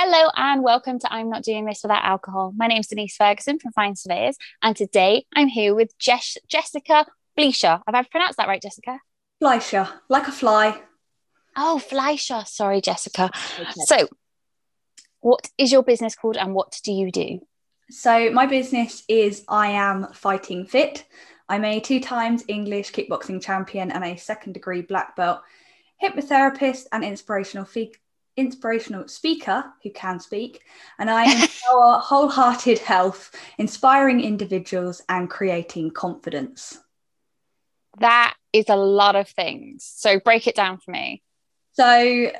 Hello and welcome to I'm Not Doing This Without Alcohol. My name's Denise Ferguson from Find Surveyors, and today I'm here with Jess- Jessica Bleischer. Have I pronounced that right, Jessica? Fleischer, like a fly. Oh, Fleischer. Sorry, Jessica. Okay. So, what is your business called and what do you do? So, my business is I Am Fighting Fit. I'm a two times English kickboxing champion and a second degree black belt hypnotherapist and inspirational fee- inspirational speaker who can speak, and I empower wholehearted health, inspiring individuals, and creating confidence. That is a lot of things. So break it down for me. So,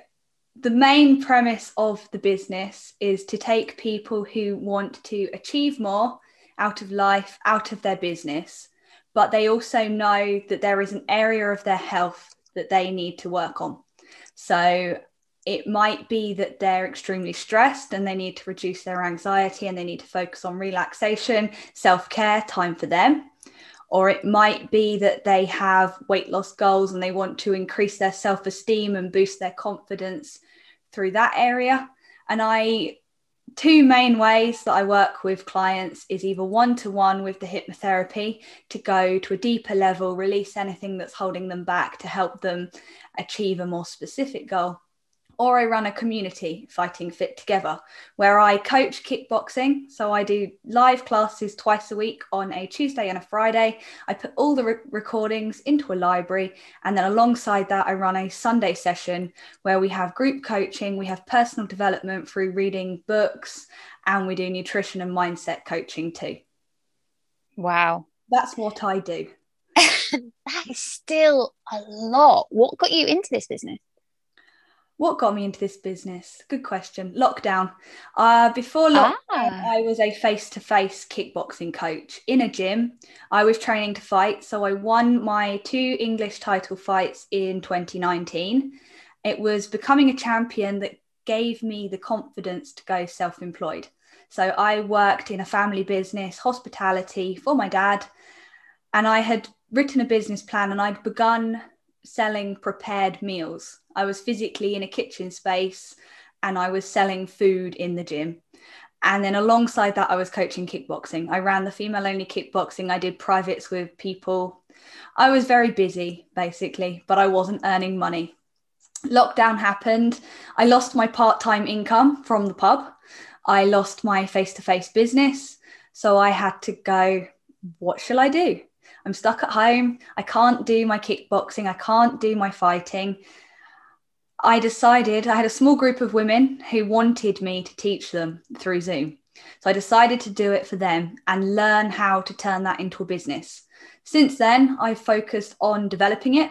the main premise of the business is to take people who want to achieve more out of life, out of their business, but they also know that there is an area of their health that they need to work on. So, it might be that they're extremely stressed and they need to reduce their anxiety and they need to focus on relaxation, self care, time for them. Or it might be that they have weight loss goals and they want to increase their self esteem and boost their confidence through that area. And I, two main ways that I work with clients is either one to one with the hypnotherapy to go to a deeper level, release anything that's holding them back to help them achieve a more specific goal or I run a community fighting fit together where I coach kickboxing. So I do live classes twice a week on a Tuesday and a Friday. I put all the re- recordings into a library. And then alongside that, I run a Sunday session where we have group coaching, we have personal development through reading books, and we do nutrition and mindset coaching too. Wow. That's what I do. that is still a lot. What got you into this business? What got me into this business? Good question. Lockdown. Uh, before lockdown, ah. I was a face to face kickboxing coach in a gym. I was training to fight. So I won my two English title fights in 2019. It was becoming a champion that gave me the confidence to go self employed. So I worked in a family business, hospitality for my dad. And I had written a business plan and I'd begun selling prepared meals. I was physically in a kitchen space and I was selling food in the gym. And then alongside that, I was coaching kickboxing. I ran the female only kickboxing. I did privates with people. I was very busy, basically, but I wasn't earning money. Lockdown happened. I lost my part time income from the pub. I lost my face to face business. So I had to go, what shall I do? I'm stuck at home. I can't do my kickboxing. I can't do my fighting. I decided I had a small group of women who wanted me to teach them through Zoom. So I decided to do it for them and learn how to turn that into a business. Since then, I've focused on developing it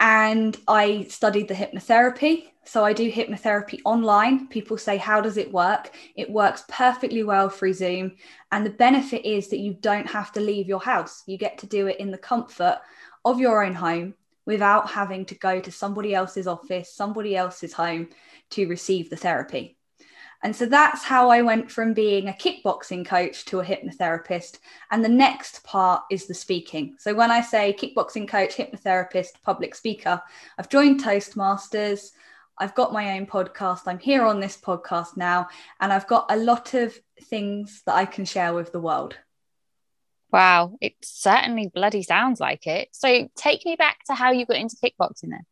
and I studied the hypnotherapy. So I do hypnotherapy online. People say, How does it work? It works perfectly well through Zoom. And the benefit is that you don't have to leave your house. You get to do it in the comfort of your own home without having to go to somebody else's office, somebody else's home to receive the therapy. And so that's how I went from being a kickboxing coach to a hypnotherapist. And the next part is the speaking. So when I say kickboxing coach, hypnotherapist, public speaker, I've joined Toastmasters. I've got my own podcast. I'm here on this podcast now, and I've got a lot of things that I can share with the world. Wow, it certainly bloody sounds like it. So take me back to how you got into kickboxing then.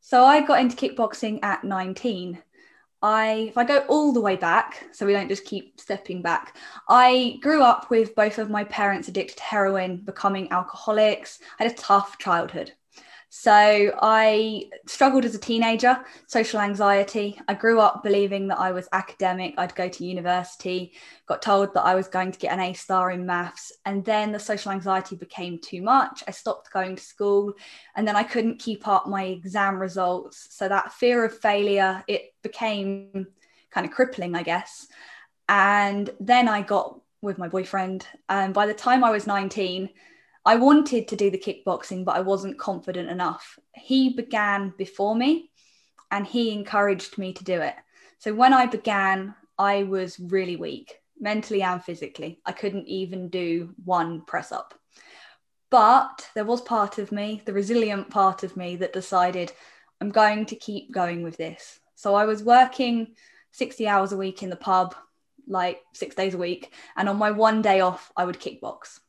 So I got into kickboxing at 19. I, if I go all the way back, so we don't just keep stepping back, I grew up with both of my parents addicted to heroin, becoming alcoholics. I had a tough childhood. So I struggled as a teenager, social anxiety. I grew up believing that I was academic. I'd go to university, got told that I was going to get an A star in maths. And then the social anxiety became too much. I stopped going to school and then I couldn't keep up my exam results. So that fear of failure, it became kind of crippling, I guess. And then I got with my boyfriend. And by the time I was 19, I wanted to do the kickboxing, but I wasn't confident enough. He began before me and he encouraged me to do it. So when I began, I was really weak, mentally and physically. I couldn't even do one press up. But there was part of me, the resilient part of me, that decided I'm going to keep going with this. So I was working 60 hours a week in the pub, like six days a week. And on my one day off, I would kickbox.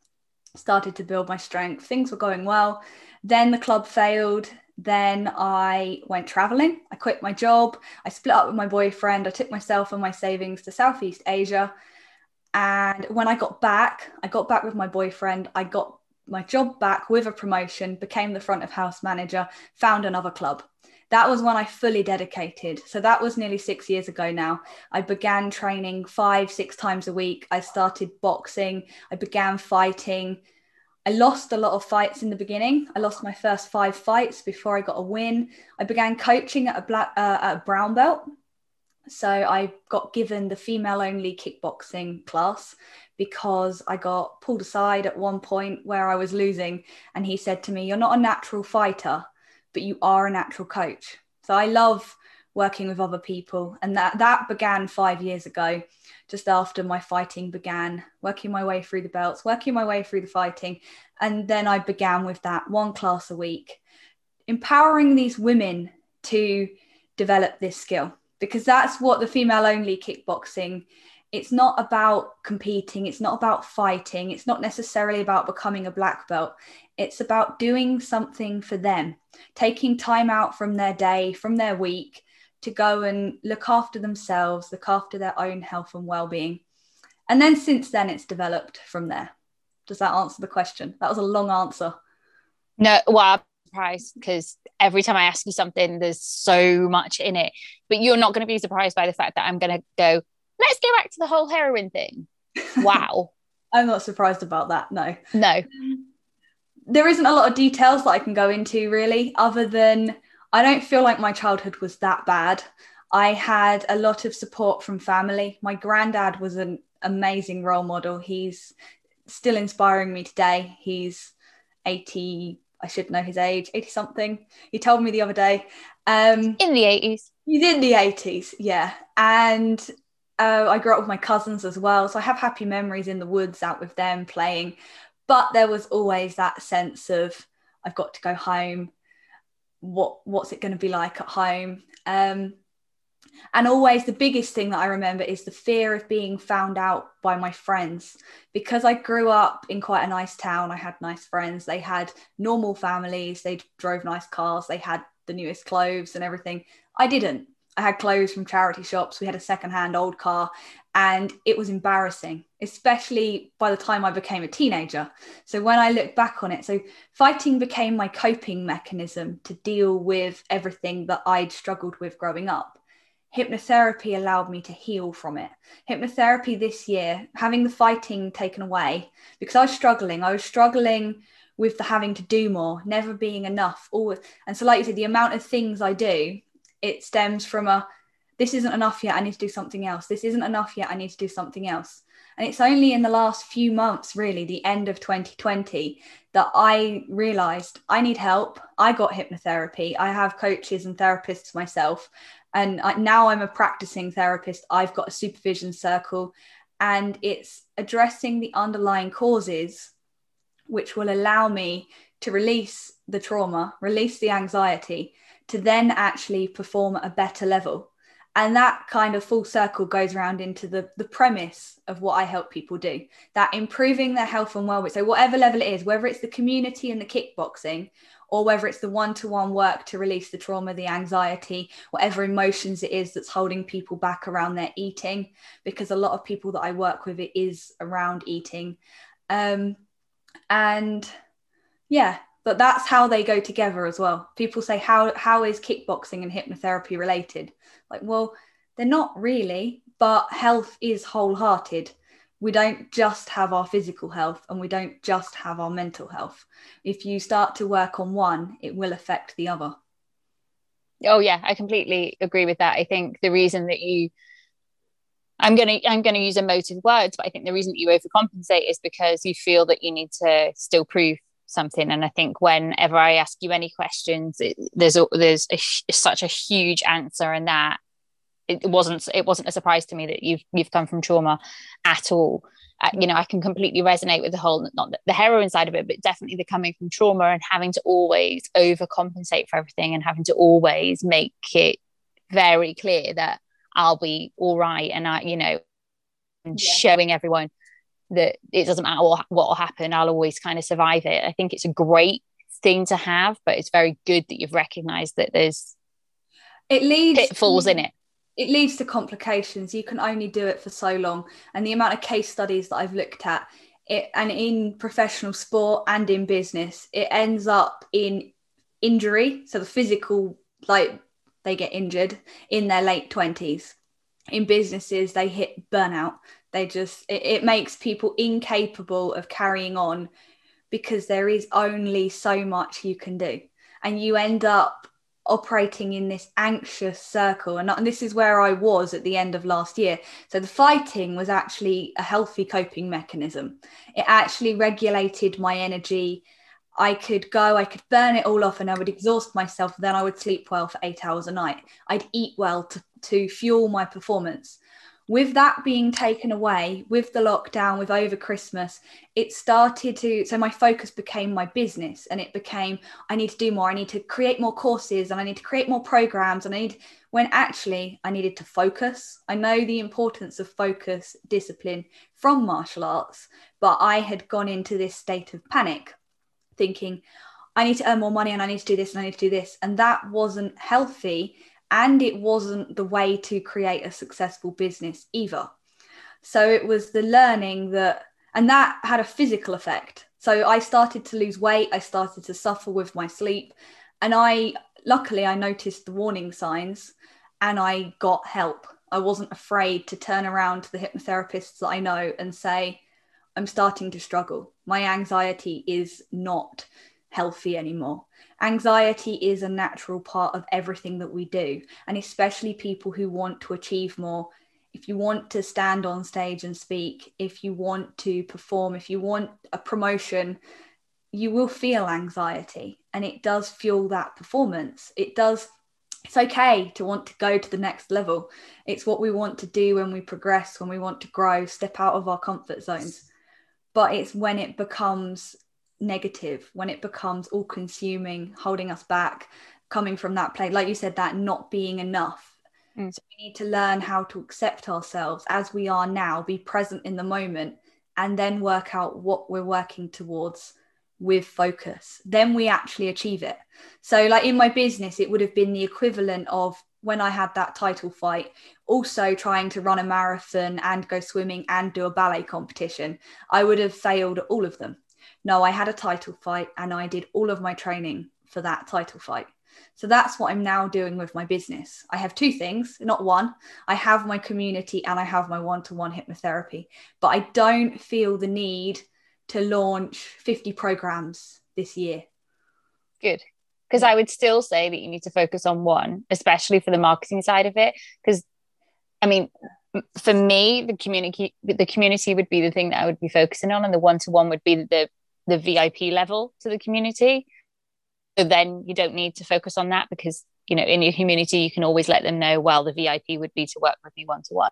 Started to build my strength. Things were going well. Then the club failed. Then I went traveling. I quit my job. I split up with my boyfriend. I took myself and my savings to Southeast Asia. And when I got back, I got back with my boyfriend. I got my job back with a promotion, became the front of house manager, found another club. That was when I fully dedicated. So that was nearly six years ago now. I began training five, six times a week. I started boxing. I began fighting. I lost a lot of fights in the beginning. I lost my first five fights before I got a win. I began coaching at a black uh, at a brown belt. So I got given the female only kickboxing class because I got pulled aside at one point where I was losing and he said to me, "You're not a natural fighter, but you are a natural coach." So I love working with other people and that that began 5 years ago just after my fighting began, working my way through the belts, working my way through the fighting. And then I began with that one class a week, empowering these women to develop this skill because that's what the female only kickboxing it's not about competing it's not about fighting it's not necessarily about becoming a black belt it's about doing something for them taking time out from their day from their week to go and look after themselves, look after their own health and well-being. And then since then it's developed from there. Does that answer the question? That was a long answer. No, well, I'm surprised because every time I ask you something, there's so much in it. But you're not going to be surprised by the fact that I'm going to go, let's go back to the whole heroin thing. Wow. I'm not surprised about that. No. No. There isn't a lot of details that I can go into really, other than I don't feel like my childhood was that bad. I had a lot of support from family. My granddad was an amazing role model. He's still inspiring me today. He's 80, I should know his age, 80 something. He told me the other day. Um, in the 80s. He's in the 80s, yeah. And uh, I grew up with my cousins as well. So I have happy memories in the woods out with them playing. But there was always that sense of, I've got to go home what what's it going to be like at home um, and always the biggest thing that i remember is the fear of being found out by my friends because i grew up in quite a nice town i had nice friends they had normal families they drove nice cars they had the newest clothes and everything i didn't i had clothes from charity shops. We had a secondhand old car and it was embarrassing especially by the time i became a teenager. So when i look back on it so fighting became my coping mechanism to deal with everything that i'd struggled with growing up. Hypnotherapy allowed me to heal from it. Hypnotherapy this year having the fighting taken away because i was struggling. I was struggling with the having to do more never being enough always and so like you said the amount of things i do it stems from a this isn't enough yet. I need to do something else. This isn't enough yet. I need to do something else. And it's only in the last few months, really, the end of 2020, that I realized I need help. I got hypnotherapy. I have coaches and therapists myself. And I, now I'm a practicing therapist. I've got a supervision circle, and it's addressing the underlying causes, which will allow me to release the trauma, release the anxiety, to then actually perform at a better level. And that kind of full circle goes around into the the premise of what I help people do that improving their health and well-being. So whatever level it is whether it's the community and the kickboxing or whether it's the one-to-one work to release the trauma the anxiety whatever emotions it is that's holding people back around their eating because a lot of people that I work with it is around eating. Um, and yeah but that's how they go together as well. People say how how is kickboxing and hypnotherapy related? Like well they're not really but health is wholehearted. We don't just have our physical health and we don't just have our mental health. If you start to work on one it will affect the other. Oh yeah i completely agree with that. I think the reason that you I'm gonna I'm gonna use emotive words, but I think the reason that you overcompensate is because you feel that you need to still prove something and i think whenever i ask you any questions it, there's a, there's a, such a huge answer in that it wasn't it wasn't a surprise to me that you've you've come from trauma at all uh, you know i can completely resonate with the whole not the, the heroin side of it but definitely the coming from trauma and having to always overcompensate for everything and having to always make it very clear that I'll be all right. And I, you know, yeah. showing everyone that it doesn't matter what, will happen, I'll always kind of survive it. I think it's a great thing to have, but it's very good that you've recognized that there's it leads pitfalls in it. It leads to complications. You can only do it for so long. And the amount of case studies that I've looked at, it and in professional sport and in business, it ends up in injury. So the physical, like they get injured in their late 20s. In businesses, they hit burnout. They just, it, it makes people incapable of carrying on because there is only so much you can do. And you end up operating in this anxious circle. And, and this is where I was at the end of last year. So the fighting was actually a healthy coping mechanism. It actually regulated my energy. I could go, I could burn it all off and I would exhaust myself. Then I would sleep well for eight hours a night. I'd eat well to, to fuel my performance with that being taken away with the lockdown with over christmas it started to so my focus became my business and it became i need to do more. I need to create more courses and i need to create more programs and i need when actually i needed to focus. I know the importance of focus discipline from martial arts but i had gone into this state of panic thinking i need to earn more money and i need to do this and i need to do this. And that wasn't healthy and it wasn't the way to create a successful business either. So it was the learning that, and that had a physical effect. So I started to lose weight, I started to suffer with my sleep, and I luckily I noticed the warning signs and I got help. I wasn't afraid to turn around to the hypnotherapists that I know and say, I'm starting to struggle. My anxiety is not healthy anymore. Anxiety is a natural part of everything that we do and especially people who want to achieve more. If you want to stand on stage and speak if you want to perform if you want a promotion you will feel anxiety and it does fuel that performance. It does it's okay to want to go to the next level. It's what we want to do when we progress when we want to grow step out of our comfort zones. But it's when it becomes negative when it becomes all consuming holding us back coming from that place like you said that not being enough mm. so we need to learn how to accept ourselves as we are now be present in the moment and then work out what we're working towards with focus then we actually achieve it so like in my business it would have been the equivalent of when I had that title fight, also trying to run a marathon and go swimming and do a ballet competition, I would have failed all of them. No, I had a title fight and I did all of my training for that title fight. So that's what I'm now doing with my business. I have two things, not one. I have my community and I have my one to one hypnotherapy, but I don't feel the need to launch 50 programs this year. Good. Because I would still say that you need to focus on one, especially for the marketing side of it. Because, I mean, for me, the community the community would be the thing that I would be focusing on, and the one to one would be the the VIP level to the community. So then you don't need to focus on that because, you know, in your community, you can always let them know, well, the VIP would be to work with me one to one.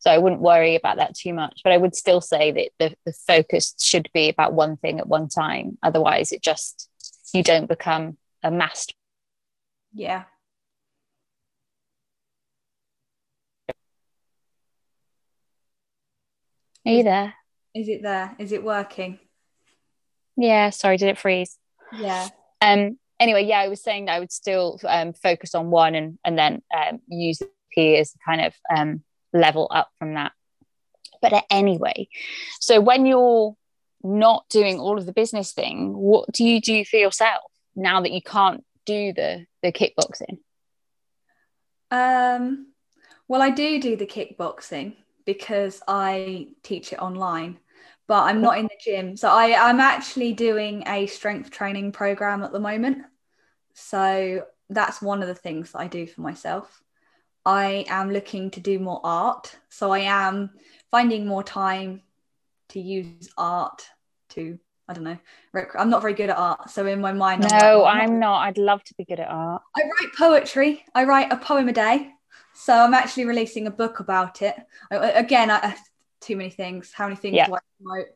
So I wouldn't worry about that too much. But I would still say that the, the focus should be about one thing at one time. Otherwise, it just, you don't become a master. Yeah. Are you there? Is it there? Is it working? Yeah, sorry, did it freeze? Yeah. Um. Anyway, yeah, I was saying that I would still um, focus on one and and then um, use the P as kind of um, level up from that. But anyway, so when you're not doing all of the business thing, what do you do for yourself now that you can't do the the kickboxing? Um. Well, I do do the kickboxing because I teach it online but I'm not in the gym. So I, I'm actually doing a strength training program at the moment. So that's one of the things that I do for myself. I am looking to do more art. So I am finding more time to use art to, I don't know, I'm not very good at art. So in my mind, no, I'm, like, I'm not. I'd love to be good at art. I write poetry. I write a poem a day. So I'm actually releasing a book about it. Again, I, too many things. How many things yeah. do I promote?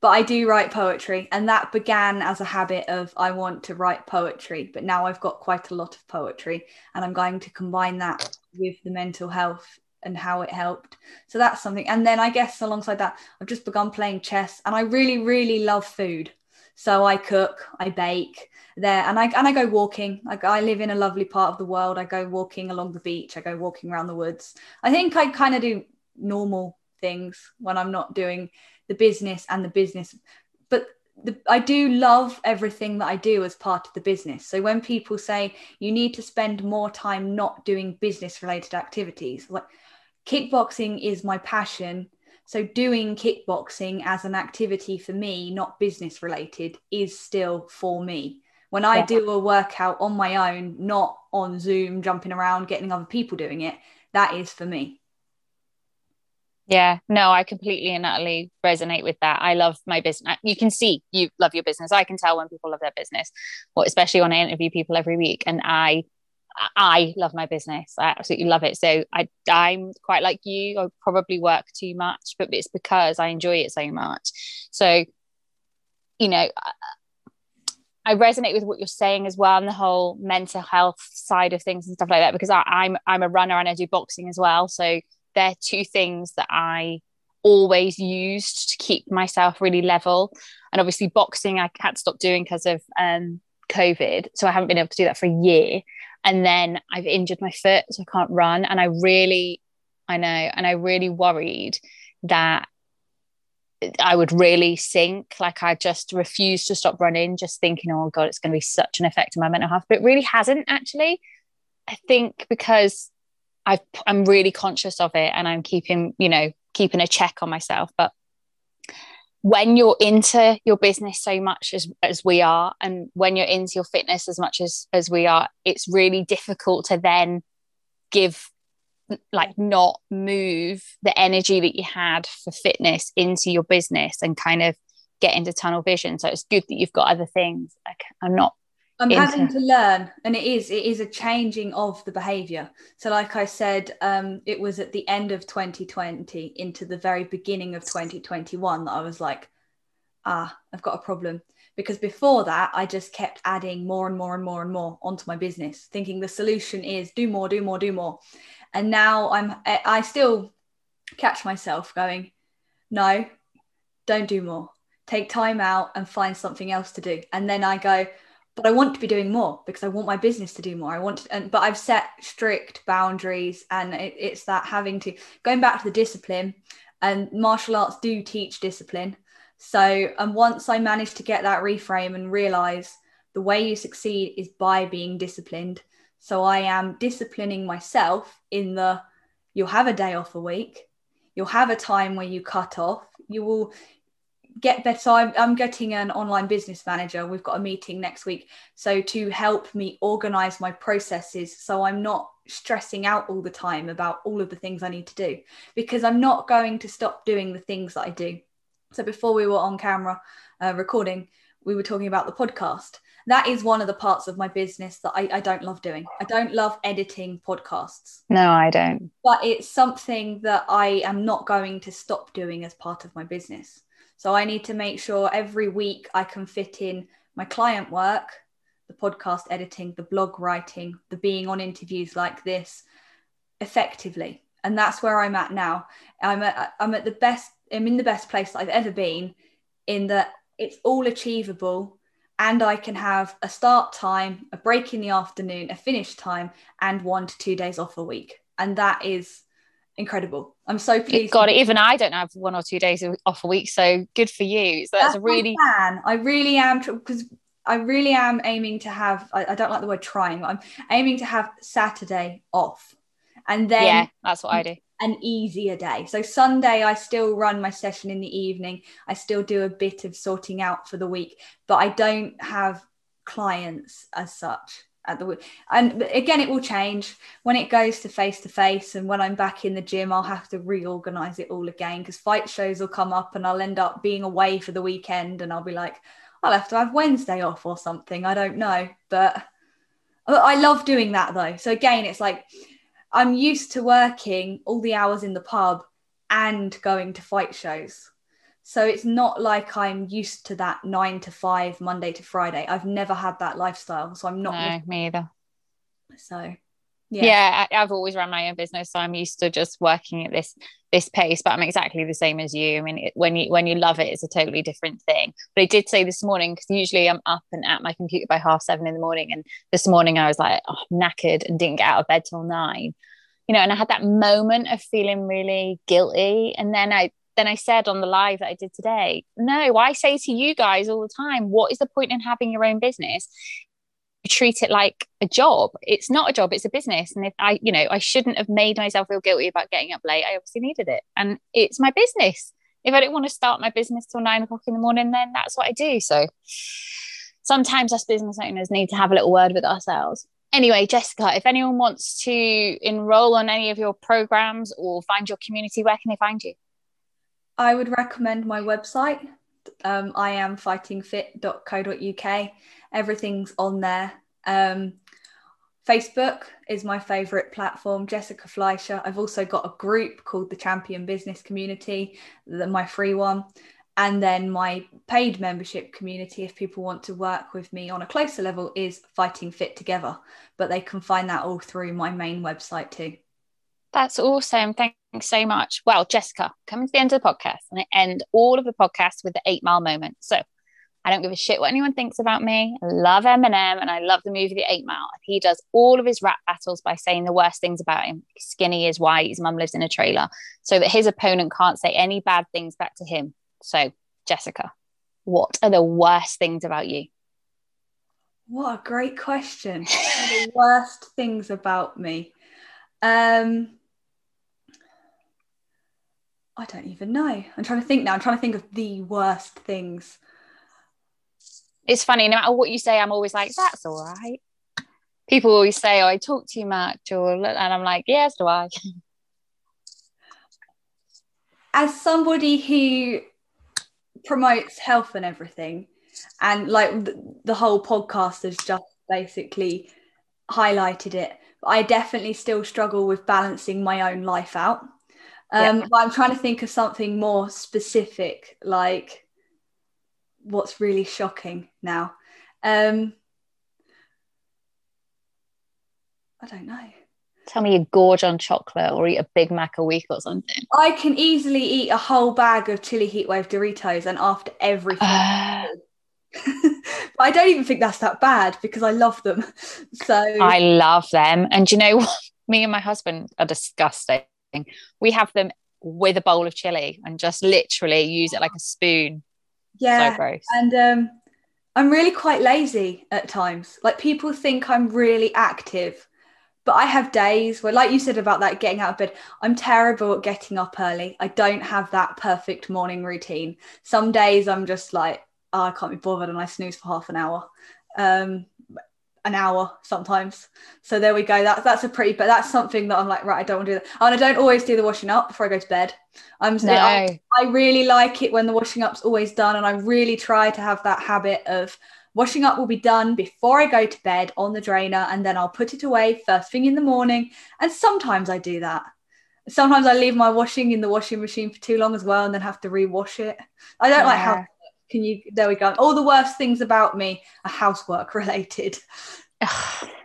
But I do write poetry, and that began as a habit of I want to write poetry. But now I've got quite a lot of poetry, and I'm going to combine that with the mental health and how it helped. So that's something. And then I guess alongside that, I've just begun playing chess and I really, really love food. So I cook, I bake there, and I and I go walking. Like I live in a lovely part of the world. I go walking along the beach. I go walking around the woods. I think I kind of do normal things when I'm not doing the business and the business. But the, I do love everything that I do as part of the business. So when people say you need to spend more time not doing business related activities, like kickboxing is my passion. So doing kickboxing as an activity for me, not business related, is still for me. When I yeah. do a workout on my own, not on Zoom, jumping around, getting other people doing it, that is for me. Yeah, no, I completely and utterly resonate with that. I love my business. You can see you love your business. I can tell when people love their business, especially when I interview people every week. And I I love my business. I absolutely love it. So I, I'm quite like you. I probably work too much, but it's because I enjoy it so much. So, you know, I resonate with what you're saying as well, and the whole mental health side of things and stuff like that. Because I, I'm I'm a runner and I do boxing as well. So they're two things that I always used to keep myself really level. And obviously, boxing I had to stop doing because of um, COVID, so I haven't been able to do that for a year and then I've injured my foot, so I can't run. And I really, I know, and I really worried that I would really sink. Like I just refused to stop running, just thinking, oh God, it's going to be such an effect on my mental health. But it really hasn't actually. I think because i am really conscious of it and I'm keeping, you know, keeping a check on myself. But when you're into your business so much as, as we are and when you're into your fitness as much as as we are it's really difficult to then give like not move the energy that you had for fitness into your business and kind of get into tunnel vision. So it's good that you've got other things. Like i'm not I'm having to learn, and it is it is a changing of the behavior. So, like I said, um, it was at the end of 2020 into the very beginning of 2021 that I was like, ah, I've got a problem. Because before that, I just kept adding more and more and more and more onto my business, thinking the solution is do more, do more, do more. And now I'm I still catch myself going, no, don't do more. Take time out and find something else to do. And then I go, but I want to be doing more because I want my business to do more. I want to, and, but I've set strict boundaries, and it, it's that having to going back to the discipline. And martial arts do teach discipline. So, and once I managed to get that reframe and realize the way you succeed is by being disciplined. So I am disciplining myself in the you'll have a day off a week, you'll have a time where you cut off, you will get better. So I'm, I'm getting an online business manager. We've got a meeting next week. So to help me organize my processes so I'm not stressing out all the time about all of the things I need to do because I'm not going to stop doing the things that I do. So before we were on camera uh, recording, we were talking about the podcast. That is one of the parts of my business that I, I don't love doing. I don't love editing podcasts. No, I don't. But it's something that I am not going to stop doing as part of my business so I need to make sure every week I can fit in my client work, the podcast editing, the blog writing, the being on interviews like this effectively. And that's where I'm at now. I'm at, I'm at the best, I'm in the best place I've ever been in that it's all achievable and I can have a start time, a break in the afternoon, a finish time, and one to two days off a week. And that is incredible. I'm so pleased. God, even I don't have one or two days off a week, so good for you. So that's, that's a really plan. I really am because I really am aiming to have. I, I, don't like the word trying. I'm aiming to have Saturday off, and then yeah, that's what I do. An easier day. So Sunday, I still run my session in the evening. I still do a bit of sorting out for the week, but I don't have clients as such at the and again it will change. When it goes to face to face and when i'm back in the gym i'll have to reorganize it all again because fight shows will come up and i'll end up being away for the weekend and i'll be like i'll have to have wednesday off or something i don't know. But i love doing that though. So again it's like i'm used to working all the hours in the pub and going to fight shows so it's not like I'm used to that nine to five, Monday to Friday. I've never had that lifestyle. So I'm not. No, me either. So yeah, yeah I, have always run my own business so i'm used to just working at this this pace but i'm exactly the same as you i mean it, when you when you love it it's a totally different thing but i did say this morning because usually i'm up and at my computer by half seven in the morning and this morning i was like oh, knackered and didn't get out of bed till nine you know and i had that moment of feeling really guilty and then i then I said on the live that I did today, no, I say to you guys all the time, what is the point in having your own business treat it like a job. It's not a job, it's a business. And if I, you know, I shouldn't have made myself feel guilty about getting up late. I obviously needed it. And it's my business. If I don't want to start my business till nine o'clock in the morning, then that's what I do. So sometimes us business owners need to have a little word with ourselves. Anyway, Jessica, if anyone wants to enroll on any of your programs or find your community, where can they find you? I would recommend my website, um, I am. Everything's on there. Um, Facebook is my favorite platform, Jessica Fleischer. I've also got a group called the Champion Business Community, the, my free one. And then my paid membership community, if people want to work with me on a closer level, is Fighting Fit Together. But they can find that all through my main website too. That's awesome. Thanks so much. Well, Jessica, coming to the end of the podcast, and I end all of the podcasts with the eight mile moment. So I don't give a shit what anyone thinks about me. I love Eminem and I love the movie The Eight Mile. He does all of his rap battles by saying the worst things about him. He's skinny, is white, his mum lives in a trailer, so that his opponent can't say any bad things back to him. So, Jessica, what are the worst things about you? What a great question. the worst things about me. Um, I don't even know. I'm trying to think now. I'm trying to think of the worst things. It's funny, no matter what you say, I'm always like, that's all right. People always say, oh, I talk too much, or and I'm like, yes, do I? As somebody who promotes health and everything, and like the, the whole podcast has just basically highlighted it, I definitely still struggle with balancing my own life out um, yeah. But I'm trying to think of something more specific, like what's really shocking now. Um, I don't know. Tell me you gorge on chocolate or eat a Big Mac a week or something. I can easily eat a whole bag of chili heatwave Doritos and after everything. Uh, but I don't even think that's that bad because I love them. So I love them. And you know what? Me and my husband are disgusting. We have them with a bowl of chili and just literally use it like a spoon. Yeah. So gross. And um, I'm really quite lazy at times. Like people think I'm really active, but I have days where, like you said about that getting out of bed, I'm terrible at getting up early. I don't have that perfect morning routine. Some days I'm just like, oh, I can't be bothered and I snooze for half an hour. Um, an hour sometimes. So there we go. That's that's a pretty, but that's something that I'm like, right, I don't want to do that. And I don't always do the washing up before I go to bed. I'm no. I, I really like it when the washing up's always done, and I really try to have that habit of washing up will be done before I go to bed on the drainer, and then I'll put it away first thing in the morning. And sometimes I do that. Sometimes I leave my washing in the washing machine for too long as well, and then have to rewash it. I don't yeah. like how can you there we go all the worst things about me are housework related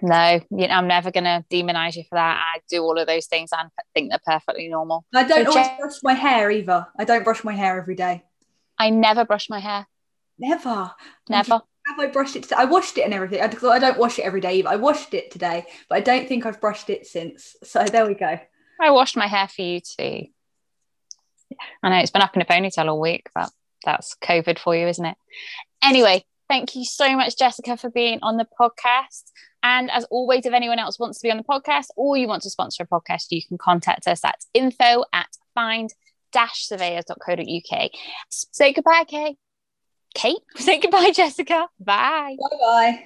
no you know, i'm never going to demonize you for that i do all of those things and think they're perfectly normal i don't so check- brush my hair either i don't brush my hair every day i never brush my hair never never have I brushed it today? I washed it and everything. I, I don't wash it every day either. I washed it today, but I don't think I've brushed it since. So there we go. I washed my hair for you too. I know it's been up in a ponytail all week, but that's COVID for you, isn't it? Anyway, thank you so much, Jessica, for being on the podcast. And as always, if anyone else wants to be on the podcast or you want to sponsor a podcast, you can contact us at info at find surveyors.co.uk. Say goodbye, Kate. Kate, say goodbye, Jessica. Bye. Bye bye.